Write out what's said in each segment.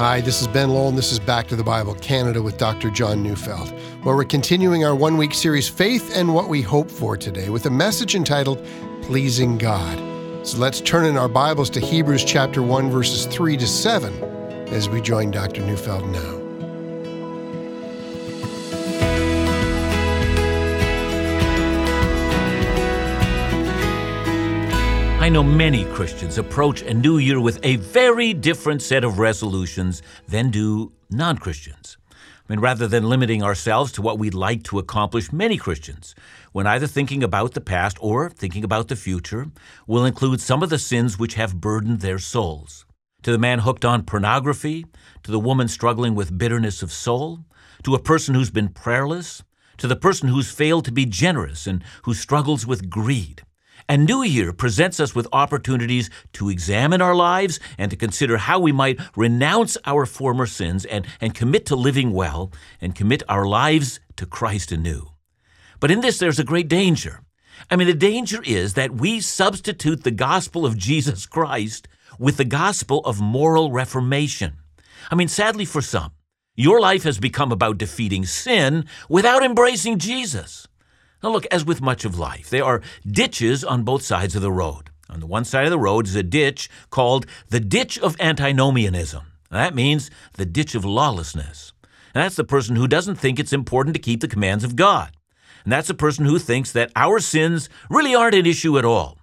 Hi, this is Ben Lowell, and this is Back to the Bible Canada with Dr. John Neufeld, where we're continuing our one week series, Faith and What We Hope For Today, with a message entitled Pleasing God. So let's turn in our Bibles to Hebrews chapter 1, verses 3 to 7, as we join Dr. Neufeld now. I know many Christians approach a new year with a very different set of resolutions than do non Christians. I mean, rather than limiting ourselves to what we'd like to accomplish, many Christians, when either thinking about the past or thinking about the future, will include some of the sins which have burdened their souls. To the man hooked on pornography, to the woman struggling with bitterness of soul, to a person who's been prayerless, to the person who's failed to be generous and who struggles with greed. A new year presents us with opportunities to examine our lives and to consider how we might renounce our former sins and, and commit to living well and commit our lives to Christ anew. But in this, there's a great danger. I mean, the danger is that we substitute the gospel of Jesus Christ with the gospel of moral reformation. I mean, sadly for some, your life has become about defeating sin without embracing Jesus. Now, look, as with much of life, there are ditches on both sides of the road. On the one side of the road is a ditch called the ditch of antinomianism. That means the ditch of lawlessness. And that's the person who doesn't think it's important to keep the commands of God. And that's the person who thinks that our sins really aren't an issue at all.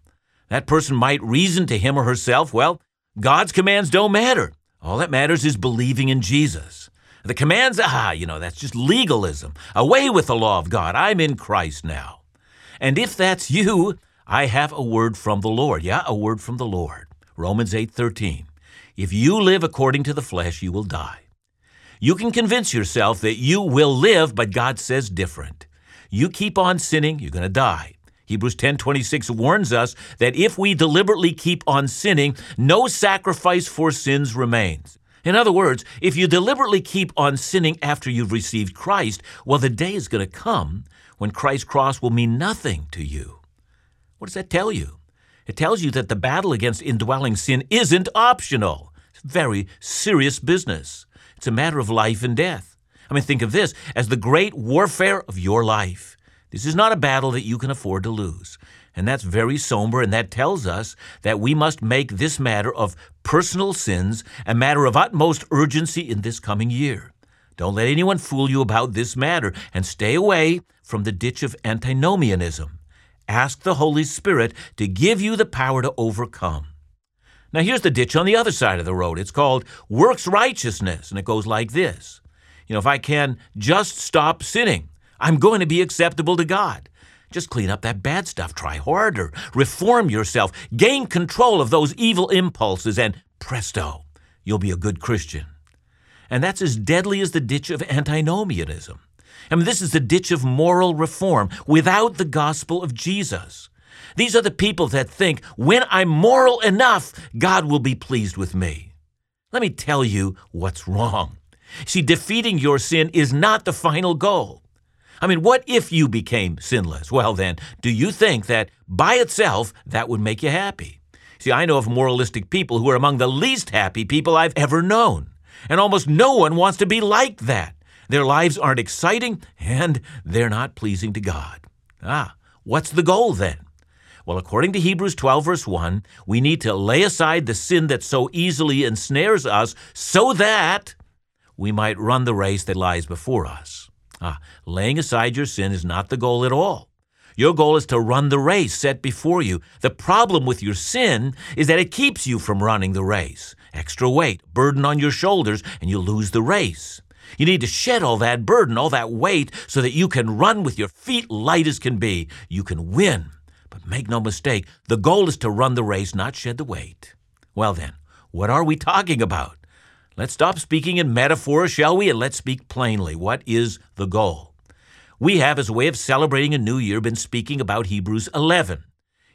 That person might reason to him or herself, well, God's commands don't matter. All that matters is believing in Jesus. The commands, ah, you know, that's just legalism. Away with the law of God. I'm in Christ now. And if that's you, I have a word from the Lord. Yeah, a word from the Lord. Romans 8:13. If you live according to the flesh, you will die. You can convince yourself that you will live, but God says different. You keep on sinning, you're going to die. Hebrews 10:26 warns us that if we deliberately keep on sinning, no sacrifice for sins remains. In other words, if you deliberately keep on sinning after you've received Christ, well, the day is going to come when Christ's cross will mean nothing to you. What does that tell you? It tells you that the battle against indwelling sin isn't optional. It's very serious business. It's a matter of life and death. I mean, think of this as the great warfare of your life. This is not a battle that you can afford to lose. And that's very somber, and that tells us that we must make this matter of personal sins a matter of utmost urgency in this coming year. Don't let anyone fool you about this matter, and stay away from the ditch of antinomianism. Ask the Holy Spirit to give you the power to overcome. Now, here's the ditch on the other side of the road. It's called works righteousness, and it goes like this. You know, if I can just stop sinning, I'm going to be acceptable to God. Just clean up that bad stuff. Try harder. Reform yourself. Gain control of those evil impulses, and presto, you'll be a good Christian. And that's as deadly as the ditch of antinomianism. I mean, this is the ditch of moral reform without the gospel of Jesus. These are the people that think when I'm moral enough, God will be pleased with me. Let me tell you what's wrong. See, defeating your sin is not the final goal. I mean, what if you became sinless? Well, then, do you think that by itself that would make you happy? See, I know of moralistic people who are among the least happy people I've ever known. And almost no one wants to be like that. Their lives aren't exciting and they're not pleasing to God. Ah, what's the goal then? Well, according to Hebrews 12, verse 1, we need to lay aside the sin that so easily ensnares us so that we might run the race that lies before us. Ah, laying aside your sin is not the goal at all. Your goal is to run the race set before you. The problem with your sin is that it keeps you from running the race. Extra weight, burden on your shoulders, and you lose the race. You need to shed all that burden, all that weight, so that you can run with your feet light as can be. You can win. But make no mistake, the goal is to run the race, not shed the weight. Well, then, what are we talking about? Let's stop speaking in metaphors, shall we, and let's speak plainly. What is the goal? We have, as a way of celebrating a new year, been speaking about Hebrews 11.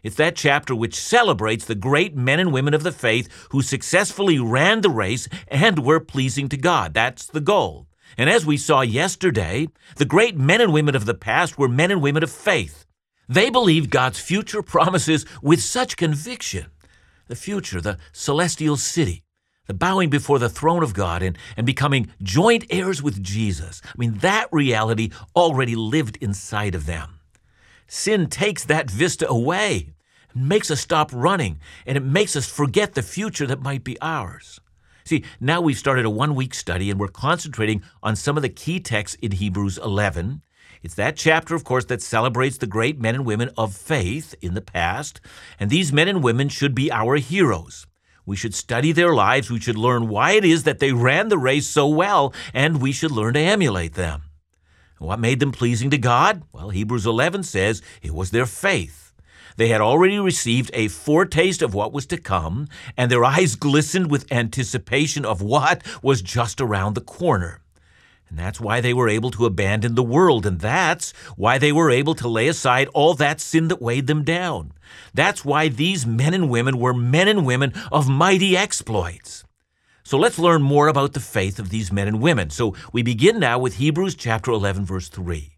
It's that chapter which celebrates the great men and women of the faith who successfully ran the race and were pleasing to God. That's the goal. And as we saw yesterday, the great men and women of the past were men and women of faith. They believed God's future promises with such conviction. The future, the celestial city, the bowing before the throne of God and, and becoming joint heirs with Jesus. I mean, that reality already lived inside of them. Sin takes that vista away, makes us stop running, and it makes us forget the future that might be ours. See, now we've started a one week study and we're concentrating on some of the key texts in Hebrews 11. It's that chapter, of course, that celebrates the great men and women of faith in the past, and these men and women should be our heroes. We should study their lives. We should learn why it is that they ran the race so well, and we should learn to emulate them. What made them pleasing to God? Well, Hebrews 11 says it was their faith. They had already received a foretaste of what was to come, and their eyes glistened with anticipation of what was just around the corner. And that's why they were able to abandon the world, and that's why they were able to lay aside all that sin that weighed them down. That's why these men and women were men and women of mighty exploits. So let's learn more about the faith of these men and women. So we begin now with Hebrews chapter 11 verse 3.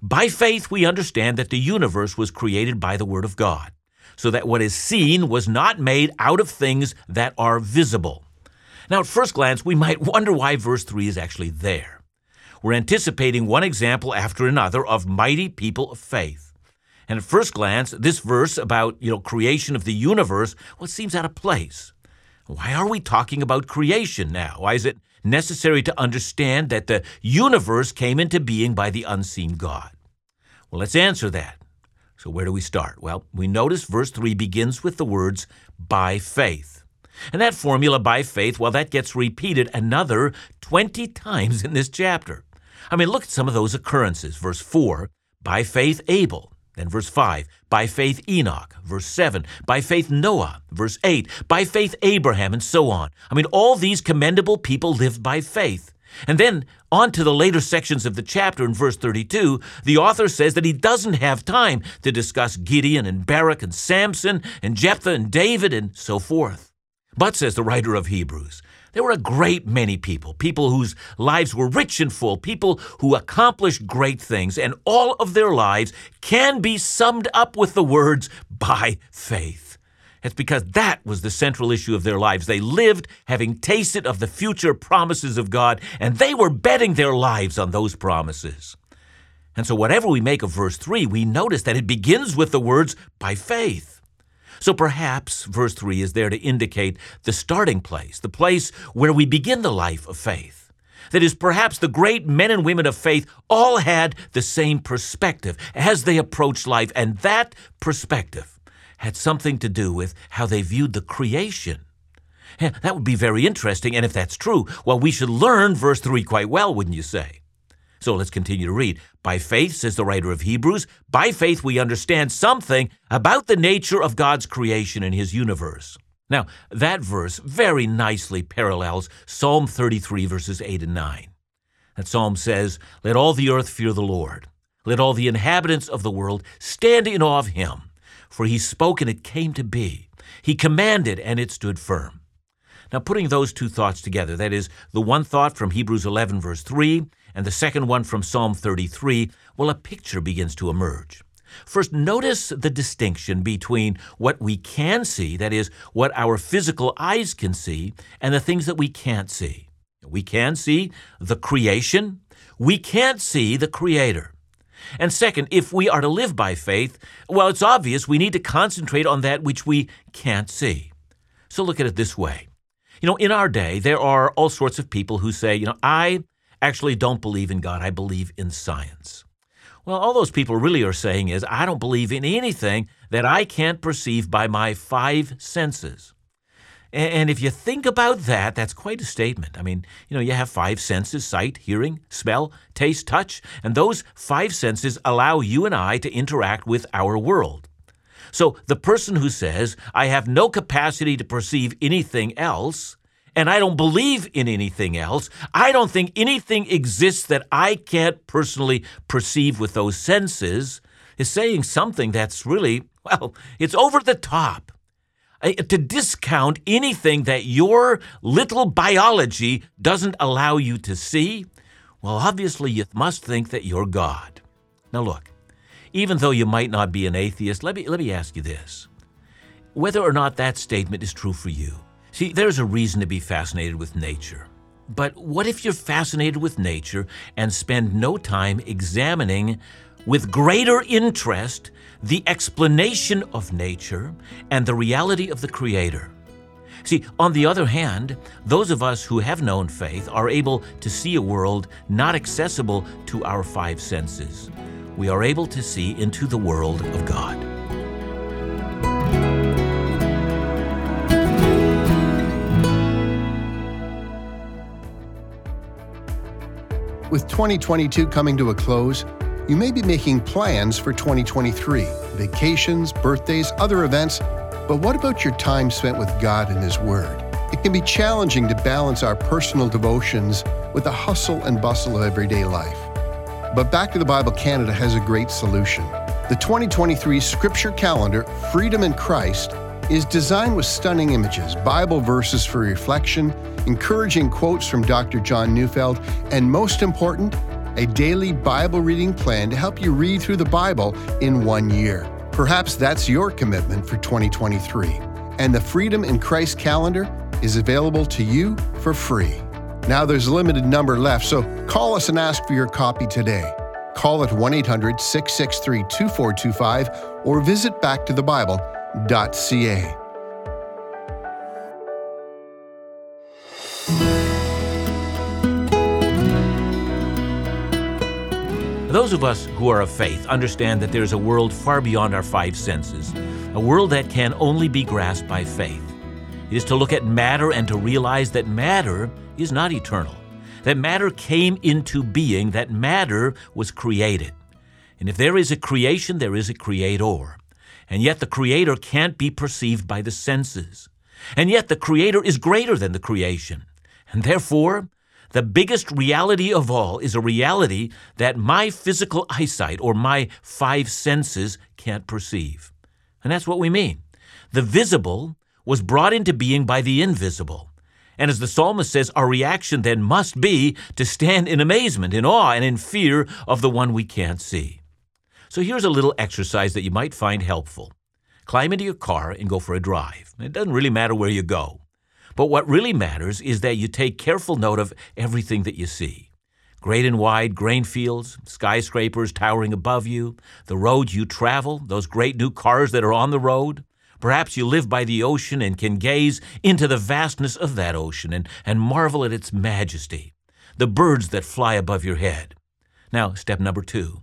By faith we understand that the universe was created by the word of God, so that what is seen was not made out of things that are visible. Now at first glance we might wonder why verse 3 is actually there. We're anticipating one example after another of mighty people of faith. And at first glance, this verse about, you know, creation of the universe, well, seems out of place. Why are we talking about creation now? Why is it necessary to understand that the universe came into being by the unseen God? Well, let's answer that. So, where do we start? Well, we notice verse 3 begins with the words, by faith. And that formula, by faith, well, that gets repeated another 20 times in this chapter. I mean, look at some of those occurrences. Verse 4, by faith Abel. Then verse 5, by faith Enoch. Verse 7, by faith Noah. Verse 8, by faith Abraham, and so on. I mean, all these commendable people lived by faith. And then on to the later sections of the chapter in verse 32, the author says that he doesn't have time to discuss Gideon and Barak and Samson and Jephthah and David and so forth. But, says the writer of Hebrews, there were a great many people, people whose lives were rich and full, people who accomplished great things, and all of their lives can be summed up with the words, by faith. It's because that was the central issue of their lives. They lived having tasted of the future promises of God, and they were betting their lives on those promises. And so, whatever we make of verse 3, we notice that it begins with the words, by faith. So perhaps verse 3 is there to indicate the starting place, the place where we begin the life of faith. That is, perhaps the great men and women of faith all had the same perspective as they approached life, and that perspective had something to do with how they viewed the creation. That would be very interesting, and if that's true, well, we should learn verse 3 quite well, wouldn't you say? So let's continue to read. By faith, says the writer of Hebrews, by faith we understand something about the nature of God's creation and his universe. Now, that verse very nicely parallels Psalm 33, verses 8 and 9. That psalm says, Let all the earth fear the Lord. Let all the inhabitants of the world stand in awe of him. For he spoke and it came to be. He commanded and it stood firm. Now, putting those two thoughts together, that is, the one thought from Hebrews 11, verse 3, and the second one from Psalm 33, well, a picture begins to emerge. First, notice the distinction between what we can see, that is, what our physical eyes can see, and the things that we can't see. We can see the creation, we can't see the Creator. And second, if we are to live by faith, well, it's obvious we need to concentrate on that which we can't see. So look at it this way. You know, in our day, there are all sorts of people who say, you know, I actually don't believe in God, I believe in science. Well, all those people really are saying is, I don't believe in anything that I can't perceive by my five senses. And if you think about that, that's quite a statement. I mean, you know, you have five senses sight, hearing, smell, taste, touch, and those five senses allow you and I to interact with our world. So the person who says, I have no capacity to perceive anything else, and I don't believe in anything else. I don't think anything exists that I can't personally perceive with those senses is saying something that's really, well, it's over the top. To discount anything that your little biology doesn't allow you to see, well, obviously you must think that you're God. Now, look, even though you might not be an atheist, let me, let me ask you this. Whether or not that statement is true for you, See, there's a reason to be fascinated with nature. But what if you're fascinated with nature and spend no time examining with greater interest the explanation of nature and the reality of the Creator? See, on the other hand, those of us who have known faith are able to see a world not accessible to our five senses. We are able to see into the world of God. With 2022 coming to a close, you may be making plans for 2023 vacations, birthdays, other events. But what about your time spent with God and His Word? It can be challenging to balance our personal devotions with the hustle and bustle of everyday life. But Back to the Bible Canada has a great solution. The 2023 Scripture Calendar, Freedom in Christ, is designed with stunning images, Bible verses for reflection, encouraging quotes from Dr. John Neufeld, and most important, a daily Bible reading plan to help you read through the Bible in one year. Perhaps that's your commitment for 2023. And the Freedom in Christ calendar is available to you for free. Now there's a limited number left, so call us and ask for your copy today. Call at 1 800 663 2425 or visit backtothebible.ca. Those of us who are of faith understand that there is a world far beyond our five senses, a world that can only be grasped by faith. It is to look at matter and to realize that matter is not eternal, that matter came into being, that matter was created. And if there is a creation, there is a creator. And yet the creator can't be perceived by the senses. And yet the creator is greater than the creation. And therefore, the biggest reality of all is a reality that my physical eyesight or my five senses can't perceive. And that's what we mean. The visible was brought into being by the invisible. And as the psalmist says, our reaction then must be to stand in amazement, in awe, and in fear of the one we can't see. So here's a little exercise that you might find helpful. Climb into your car and go for a drive. It doesn't really matter where you go. But what really matters is that you take careful note of everything that you see. Great and wide grain fields, skyscrapers towering above you, the road you travel, those great new cars that are on the road. Perhaps you live by the ocean and can gaze into the vastness of that ocean and, and marvel at its majesty, the birds that fly above your head. Now, step number two.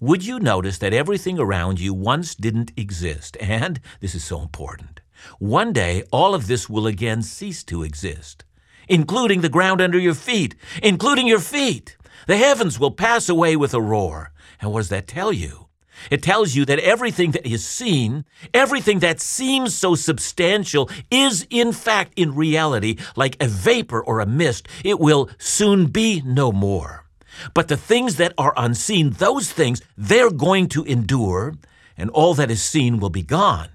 Would you notice that everything around you once didn't exist? And this is so important. One day, all of this will again cease to exist, including the ground under your feet, including your feet. The heavens will pass away with a roar. And what does that tell you? It tells you that everything that is seen, everything that seems so substantial, is in fact, in reality, like a vapor or a mist. It will soon be no more. But the things that are unseen, those things, they're going to endure, and all that is seen will be gone.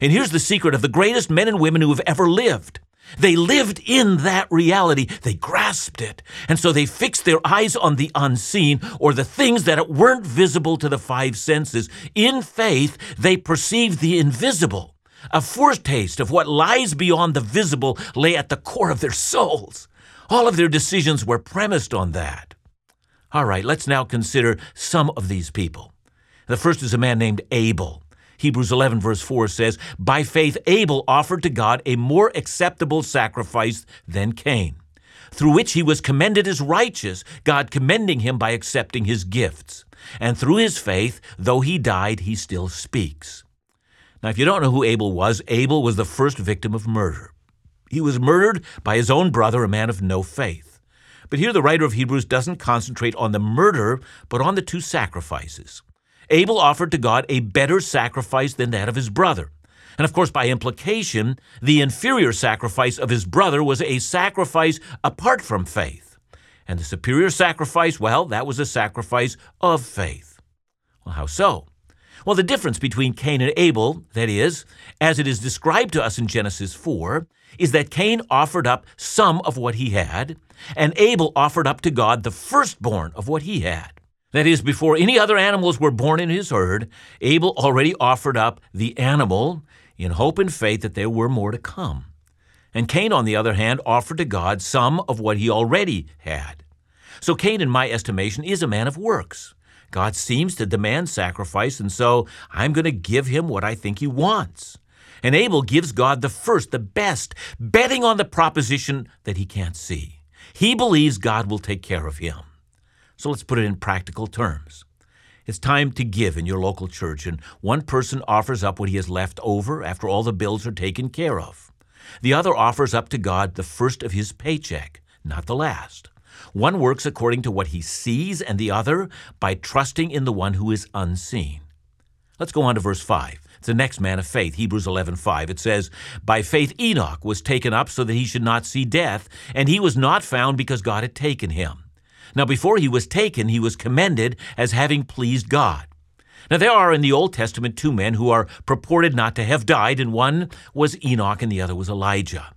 And here's the secret of the greatest men and women who have ever lived. They lived in that reality. They grasped it. And so they fixed their eyes on the unseen or the things that weren't visible to the five senses. In faith, they perceived the invisible. A foretaste of what lies beyond the visible lay at the core of their souls. All of their decisions were premised on that. All right, let's now consider some of these people. The first is a man named Abel. Hebrews 11, verse 4 says, By faith, Abel offered to God a more acceptable sacrifice than Cain, through which he was commended as righteous, God commending him by accepting his gifts. And through his faith, though he died, he still speaks. Now, if you don't know who Abel was, Abel was the first victim of murder. He was murdered by his own brother, a man of no faith. But here the writer of Hebrews doesn't concentrate on the murder, but on the two sacrifices. Abel offered to God a better sacrifice than that of his brother. And of course, by implication, the inferior sacrifice of his brother was a sacrifice apart from faith. And the superior sacrifice, well, that was a sacrifice of faith. Well, how so? Well, the difference between Cain and Abel, that is, as it is described to us in Genesis 4, is that Cain offered up some of what he had, and Abel offered up to God the firstborn of what he had. That is, before any other animals were born in his herd, Abel already offered up the animal in hope and faith that there were more to come. And Cain, on the other hand, offered to God some of what he already had. So Cain, in my estimation, is a man of works. God seems to demand sacrifice, and so I'm going to give him what I think he wants. And Abel gives God the first, the best, betting on the proposition that he can't see. He believes God will take care of him. So let's put it in practical terms. It's time to give in your local church, and one person offers up what he has left over after all the bills are taken care of. The other offers up to God the first of his paycheck, not the last. One works according to what he sees, and the other by trusting in the one who is unseen. Let's go on to verse 5. It's the next man of faith, Hebrews 11:5. It says, "By faith Enoch was taken up so that he should not see death, and he was not found because God had taken him." Now before he was taken, he was commended as having pleased God. Now there are in the Old Testament two men who are purported not to have died, and one was Enoch and the other was Elijah.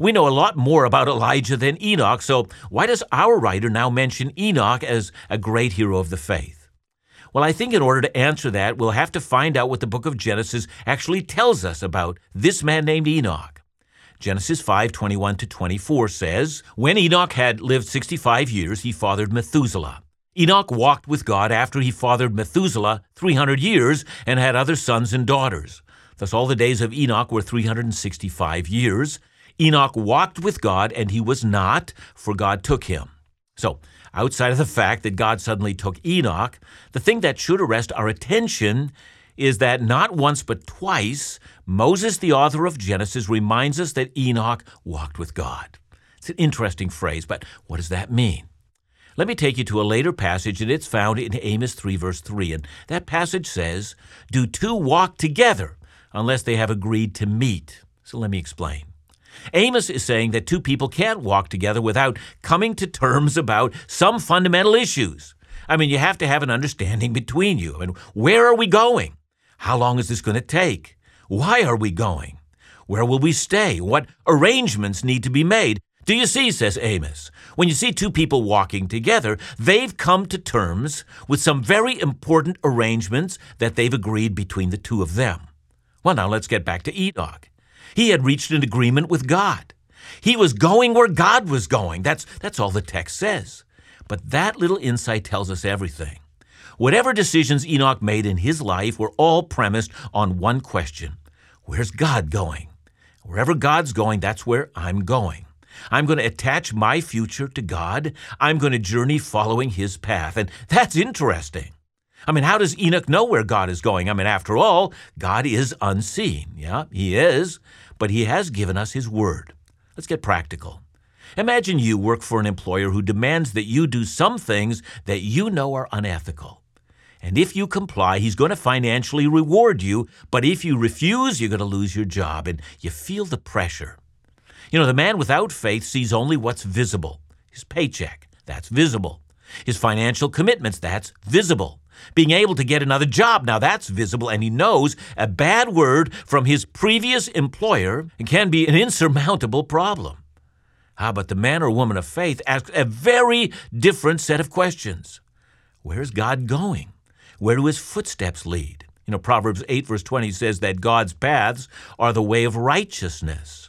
We know a lot more about Elijah than Enoch, so why does our writer now mention Enoch as a great hero of the faith? Well, I think in order to answer that, we'll have to find out what the book of Genesis actually tells us about this man named Enoch. Genesis 5:21 to 24 says, "When Enoch had lived 65 years, he fathered Methuselah. Enoch walked with God after he fathered Methuselah 300 years and had other sons and daughters. Thus all the days of Enoch were 365 years." Enoch walked with God, and he was not, for God took him. So, outside of the fact that God suddenly took Enoch, the thing that should arrest our attention is that not once but twice, Moses, the author of Genesis, reminds us that Enoch walked with God. It's an interesting phrase, but what does that mean? Let me take you to a later passage, and it's found in Amos 3, verse 3. And that passage says, Do two walk together unless they have agreed to meet? So let me explain. Amos is saying that two people can't walk together without coming to terms about some fundamental issues. I mean, you have to have an understanding between you. I mean, where are we going? How long is this going to take? Why are we going? Where will we stay? What arrangements need to be made? Do you see, says Amos, when you see two people walking together, they've come to terms with some very important arrangements that they've agreed between the two of them. Well, now let's get back to Enoch. He had reached an agreement with God. He was going where God was going. That's, that's all the text says. But that little insight tells us everything. Whatever decisions Enoch made in his life were all premised on one question Where's God going? Wherever God's going, that's where I'm going. I'm going to attach my future to God. I'm going to journey following his path. And that's interesting. I mean, how does Enoch know where God is going? I mean, after all, God is unseen. Yeah, he is, but he has given us his word. Let's get practical. Imagine you work for an employer who demands that you do some things that you know are unethical. And if you comply, he's going to financially reward you. But if you refuse, you're going to lose your job. And you feel the pressure. You know, the man without faith sees only what's visible his paycheck, that's visible. His financial commitments, that's visible. Being able to get another job, now that's visible, and he knows a bad word from his previous employer can be an insurmountable problem. Ah, but the man or woman of faith asks a very different set of questions. Where's God going? Where do his footsteps lead? You know, Proverbs 8, verse 20 says that God's paths are the way of righteousness.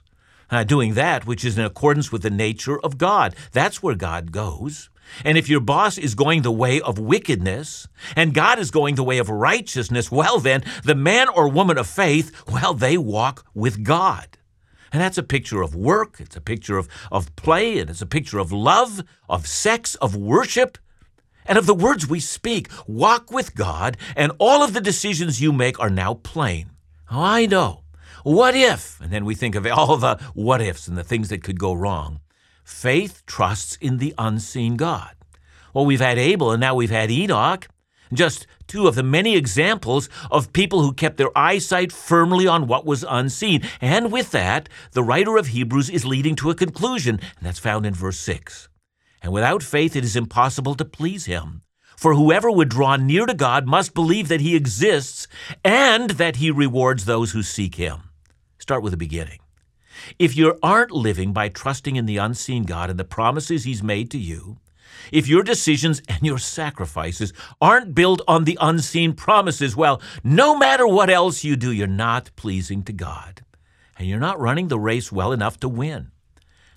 Uh, doing that which is in accordance with the nature of God. That's where God goes. And if your boss is going the way of wickedness and God is going the way of righteousness, well, then the man or woman of faith, well, they walk with God. And that's a picture of work, it's a picture of, of play, and it's a picture of love, of sex, of worship, and of the words we speak. Walk with God, and all of the decisions you make are now plain. Oh, I know. What if? And then we think of all the what ifs and the things that could go wrong. Faith trusts in the unseen God. Well, we've had Abel and now we've had Enoch. Just two of the many examples of people who kept their eyesight firmly on what was unseen. And with that, the writer of Hebrews is leading to a conclusion, and that's found in verse 6. And without faith, it is impossible to please him. For whoever would draw near to God must believe that he exists and that he rewards those who seek him. Start with the beginning. If you aren't living by trusting in the unseen God and the promises He's made to you, if your decisions and your sacrifices aren't built on the unseen promises, well, no matter what else you do, you're not pleasing to God. and you're not running the race well enough to win.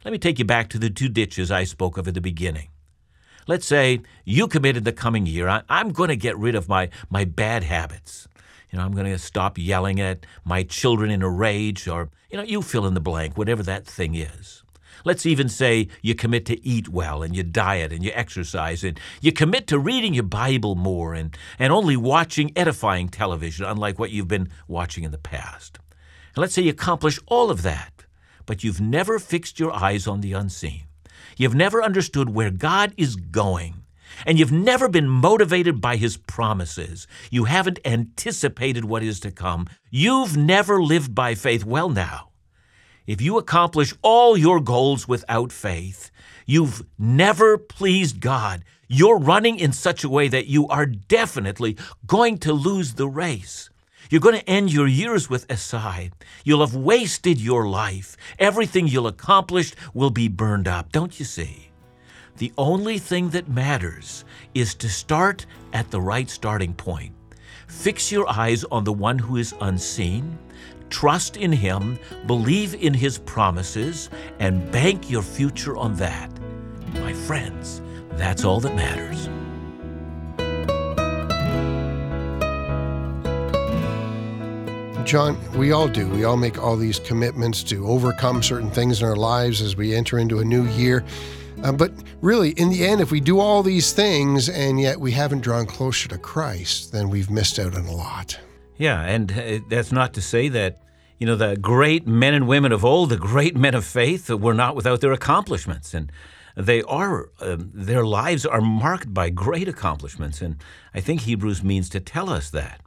Let me take you back to the two ditches I spoke of at the beginning. Let's say you committed the coming year, I, am going to get rid of my, my bad habits. You know, I'm going to stop yelling at my children in a rage, or, you know, you fill in the blank, whatever that thing is. Let's even say you commit to eat well and you diet and you exercise and you commit to reading your Bible more and, and only watching edifying television, unlike what you've been watching in the past. And let's say you accomplish all of that, but you've never fixed your eyes on the unseen. You've never understood where God is going. And you've never been motivated by his promises. You haven't anticipated what is to come. You've never lived by faith. Well, now, if you accomplish all your goals without faith, you've never pleased God. You're running in such a way that you are definitely going to lose the race. You're going to end your years with a sigh. You'll have wasted your life. Everything you'll accomplish will be burned up. Don't you see? The only thing that matters is to start at the right starting point. Fix your eyes on the one who is unseen, trust in him, believe in his promises, and bank your future on that. My friends, that's all that matters. John, we all do. We all make all these commitments to overcome certain things in our lives as we enter into a new year. Uh, but really, in the end, if we do all these things and yet we haven't drawn closer to Christ, then we've missed out on a lot. Yeah, and uh, that's not to say that, you know, the great men and women of old, the great men of faith, were not without their accomplishments. And they are, um, their lives are marked by great accomplishments. And I think Hebrews means to tell us that.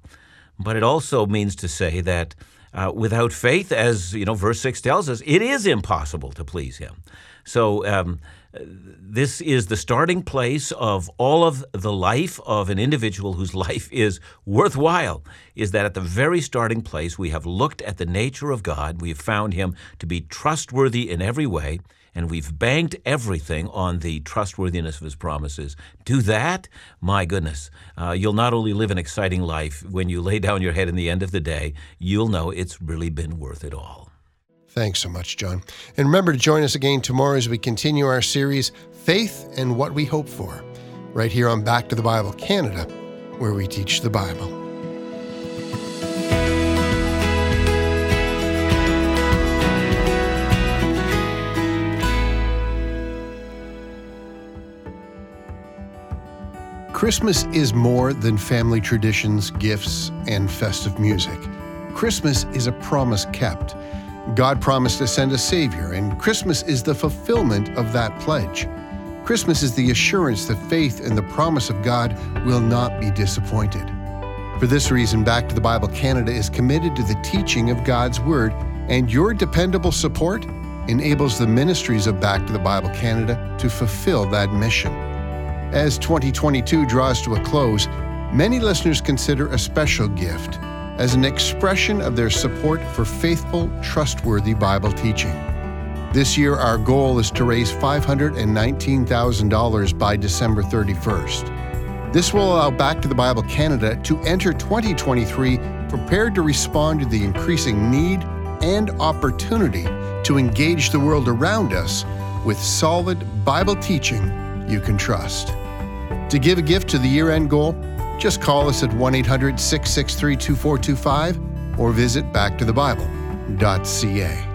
But it also means to say that uh, without faith, as you know, verse six tells us, it is impossible to please Him. So um, this is the starting place of all of the life of an individual whose life is worthwhile. Is that at the very starting place we have looked at the nature of God, we have found Him to be trustworthy in every way and we've banked everything on the trustworthiness of his promises. Do that, my goodness, uh, you'll not only live an exciting life, when you lay down your head in the end of the day, you'll know it's really been worth it all. Thanks so much, John. And remember to join us again tomorrow as we continue our series, Faith and What We Hope For, right here on Back to the Bible Canada, where we teach the Bible. Christmas is more than family traditions, gifts, and festive music. Christmas is a promise kept. God promised to send a Savior, and Christmas is the fulfillment of that pledge. Christmas is the assurance that faith in the promise of God will not be disappointed. For this reason, Back to the Bible Canada is committed to the teaching of God's Word, and your dependable support enables the ministries of Back to the Bible Canada to fulfill that mission. As 2022 draws to a close, many listeners consider a special gift as an expression of their support for faithful, trustworthy Bible teaching. This year, our goal is to raise $519,000 by December 31st. This will allow Back to the Bible Canada to enter 2023 prepared to respond to the increasing need and opportunity to engage the world around us with solid Bible teaching you can trust. To give a gift to the year end goal, just call us at 1 800 663 2425 or visit backtothebible.ca.